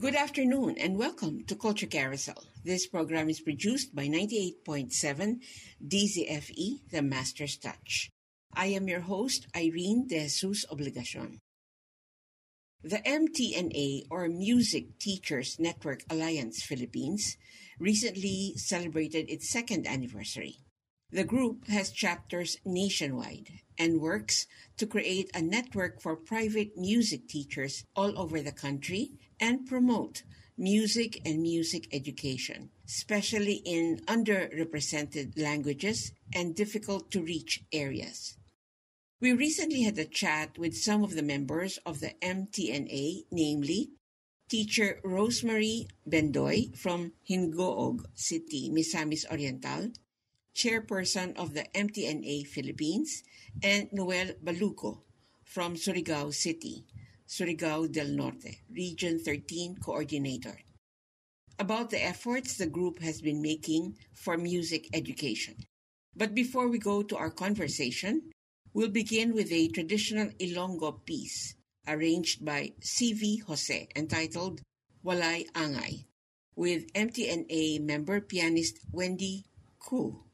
Good afternoon and welcome to Culture Carousel. This program is produced by 98.7 DZFE, The Master's Touch. I am your host, Irene De Jesus Obligacion. The MTNA, or Music Teachers Network Alliance Philippines, recently celebrated its second anniversary. The group has chapters nationwide and works to create a network for private music teachers all over the country and promote music and music education, especially in underrepresented languages and difficult to reach areas. We recently had a chat with some of the members of the MTNA, namely teacher Rosemarie Bendoy from Gingoog City, Misamis Oriental, chairperson of the MTNA Philippines, and Noel Balugo from Surigao City, Surigao del Norte, Region 13 Coordinator, about the efforts the group has been making for music education. But before we go to our conversation, we'll begin with a traditional Ilonggo piece arranged by C.V. Jose entitled Walay Angay with MTNA member pianist Wendy Koo.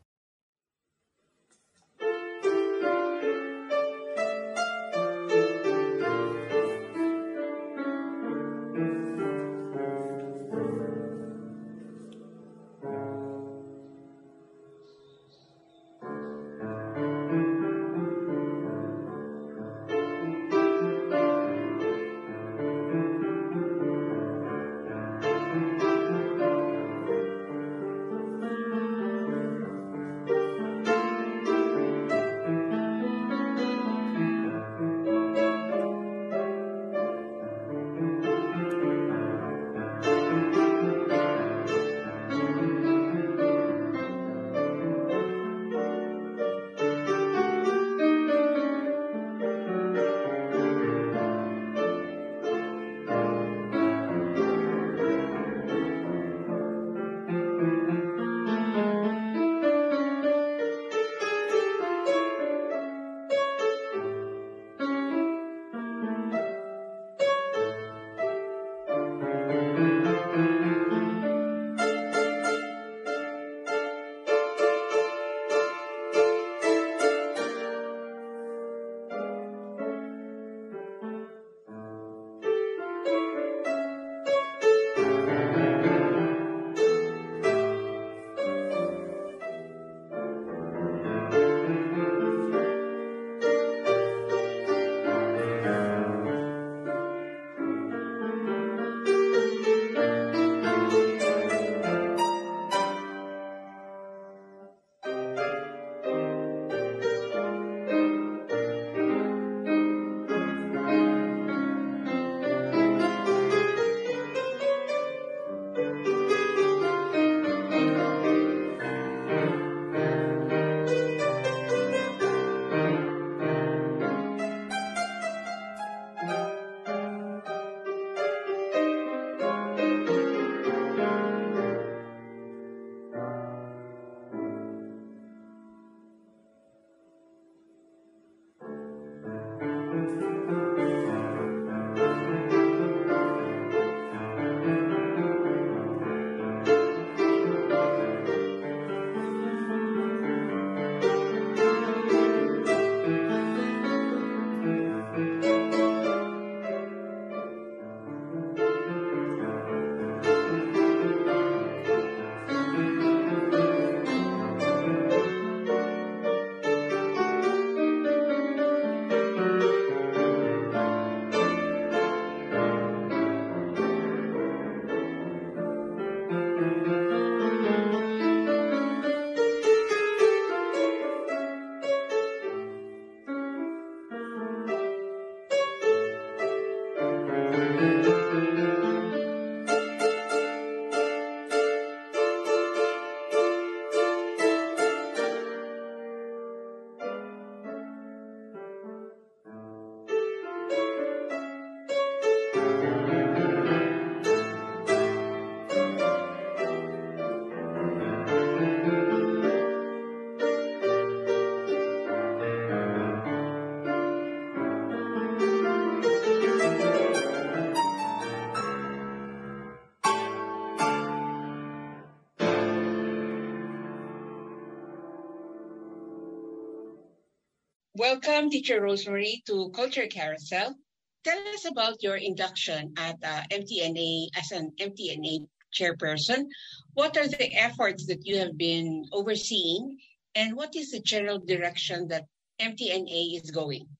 Welcome, Teacher Rosemary, to Culture Carousel. Tell us about your induction at uh, MTNA as an MTNA chairperson. What are the efforts that you have been overseeing, and what is the general direction that MTNA is going?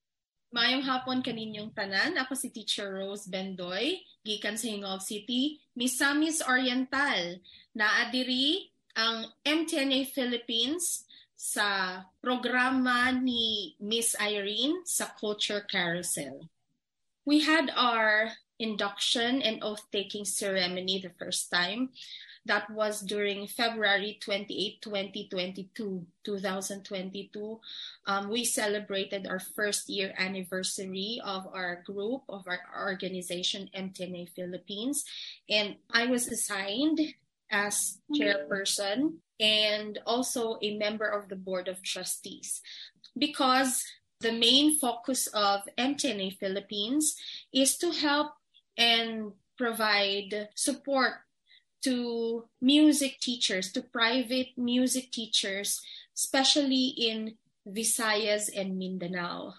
Mayong hapon kaninyong tanan. Ako si Teacher Rose Bendoy, gikan sa Hingog City, Misamis Oriental. Naadiri ang MTNA Philippines sa programa ni Miss Irene sa Culture Carousel. We had our induction and oath-taking ceremony the first time that was during February 28, 2022, 2022. Um, we celebrated our first year anniversary of our group, of our organization, MTNA Philippines. And I was assigned as mm-hmm. chairperson and also a member of the board of trustees because the main focus of MTNA Philippines is to help and provide support to music teachers, to private music teachers, especially in Visayas and Mindanao.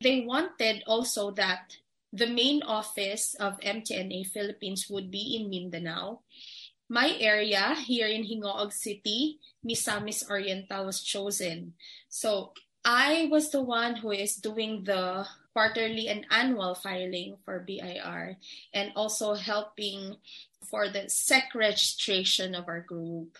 They wanted also that the main office of MTNA Philippines would be in Mindanao. My area here in Gingoog City, Misamis Oriental was chosen. So I was the one who is doing the quarterly and annual filing for BIR and also helping for the SEC registration of our group.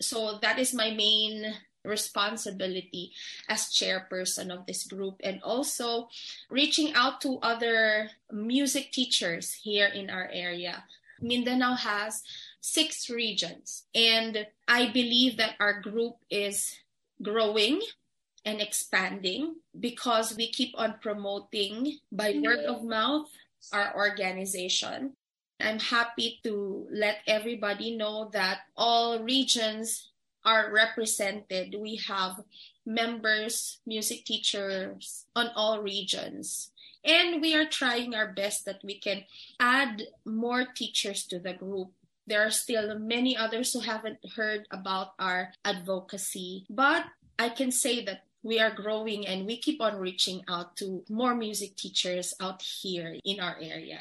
So that is my main responsibility as chairperson of this group and also reaching out to other music teachers here in our area. Mindanao has six regions and I believe that our group is growing and expanding because we keep on promoting by word of mouth our organization. I'm happy to let everybody know that all regions are represented. We have members, music teachers on all regions. And we are trying our best that we can add more teachers to the group. There are still many others who haven't heard about our advocacy, but I can say that we are growing and we keep on reaching out to more music teachers out here in our area.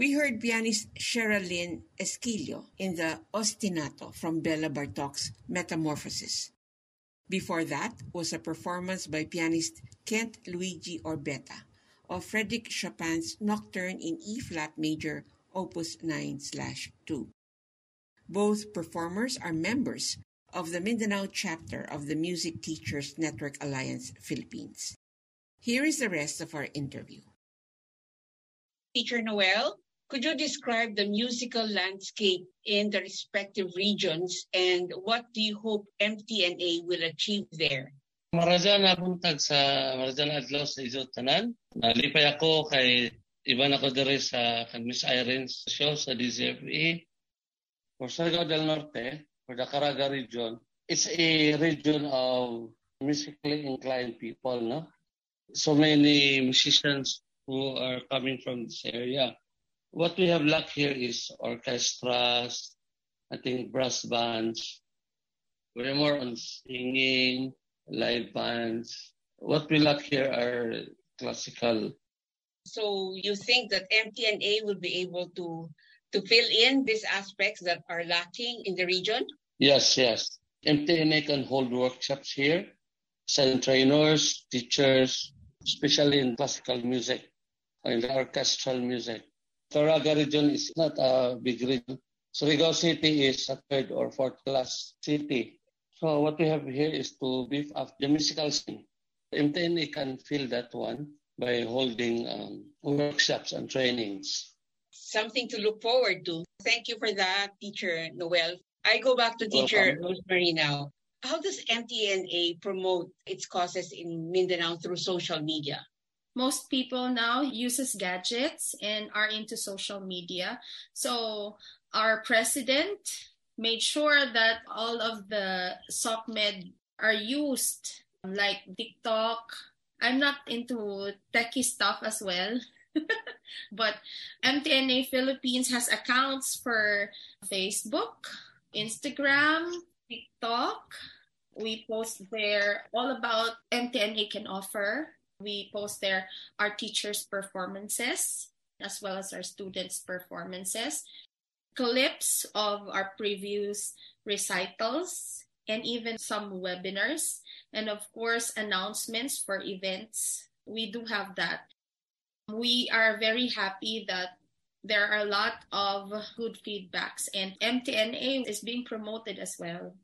We heard pianist Sherilyn Esquillo in the Ostinato from Bela Bartok's Metamorphosis. Before that was a performance by pianist Kent Luigi Orbetta of Frédéric Chopin's Nocturne in E flat major, opus 9/2. Both performers are members of the Mindanao chapter of the Music Teachers Network Alliance Philippines. Here is the rest of our interview. Teacher Noel, could you describe the musical landscape in the respective regions and what do you hope MTNA will achieve there? Marajan nabuntag sa Marajan Adlaw sa Izo Tanan. Nalipay ako kay Iban ako dere sa Miss Irene's show sa DZFE. For Surigao del Norte, for the Caraga region, it's a region of musically inclined people, no? So many musicians who are coming from this area. What we have lacked here is orchestras, I think brass bands. We're more on singing, live bands. What we lack here are classical. So you think that MTNA will be able to to fill in these aspects that are lacking in the region? Yes, yes. MTNA can hold workshops here, send trainers, teachers, especially in classical music, in orchestral music. Caraga region is not a big region. Surigao City is a third or fourth class city. So what we have here is to beef up the musical scene. MTNA can fill that one by holding um, workshops and trainings. Something to look forward to. Thank you for that, Teacher Noel. I go back to Teacher Welcome. Rosemarie now. How does MTNA promote its causes in Mindanao through social media? Most people now uses gadgets and are into social media so our president made sure that all of the SOCMED are used like TikTok. I'm not into techie stuff as well. but MTNA Philippines has accounts for Facebook, Instagram, TikTok. We post there all about MTNA can offer. We post there our teachers' performances as well as our students' performances, clips of our previous recitals, and even some webinars, and of course, announcements for events. We do have that. We are very happy that there are a lot of good feedbacks, and MTNA is being promoted as well.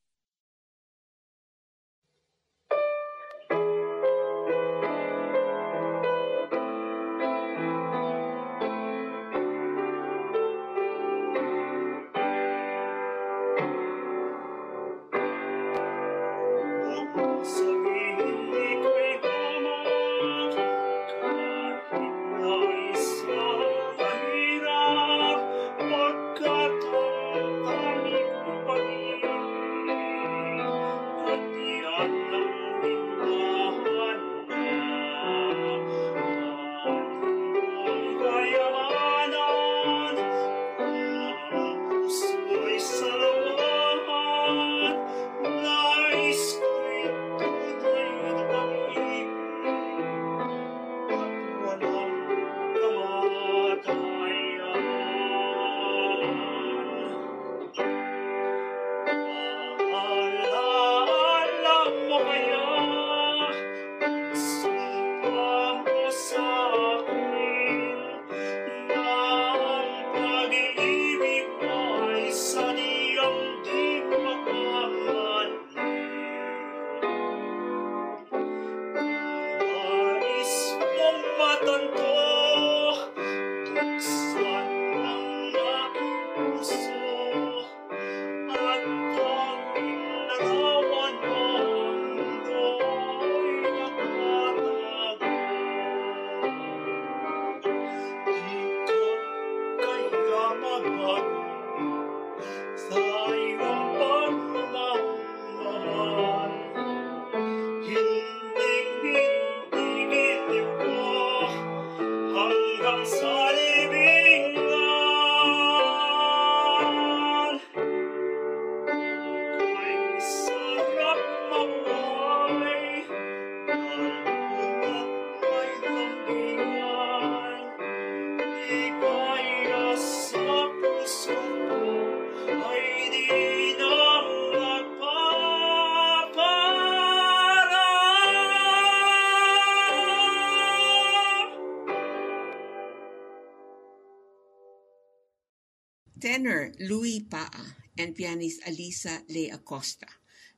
Tenor Louis Paa and pianist Alisa Le Acosta,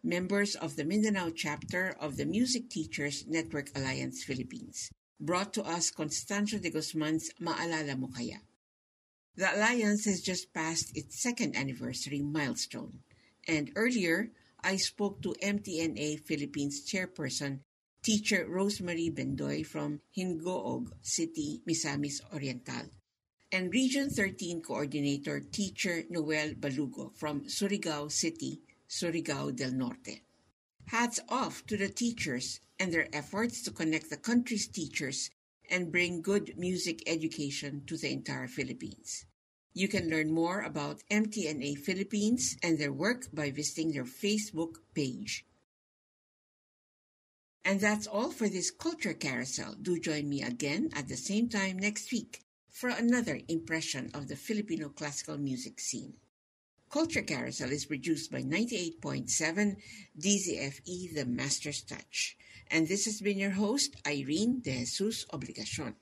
members of the Mindanao chapter of the Music Teachers Network Alliance Philippines, brought to us Constancio de Guzman's Maalala Mo Kaya. The Alliance has just passed its second anniversary milestone, and earlier I spoke to MTNA Philippines chairperson teacher Rosemarie Bendoy from Gingoog City, Misamis Oriental, and Region 13 coordinator teacher Noel Balugo from Surigao City, Surigao del Norte. Hats off to the teachers and their efforts to connect the country's teachers and bring good music education to the entire Philippines. You can learn more about MTNA Philippines and their work by visiting their Facebook page. And that's all for this Culture Carousel. Do join me again at the same time next week for another impression of the Filipino classical music scene. Culture Carousel is produced by 98.7 DZFE The Master's Touch. And this has been your host, Irene De Jesus Obligacion.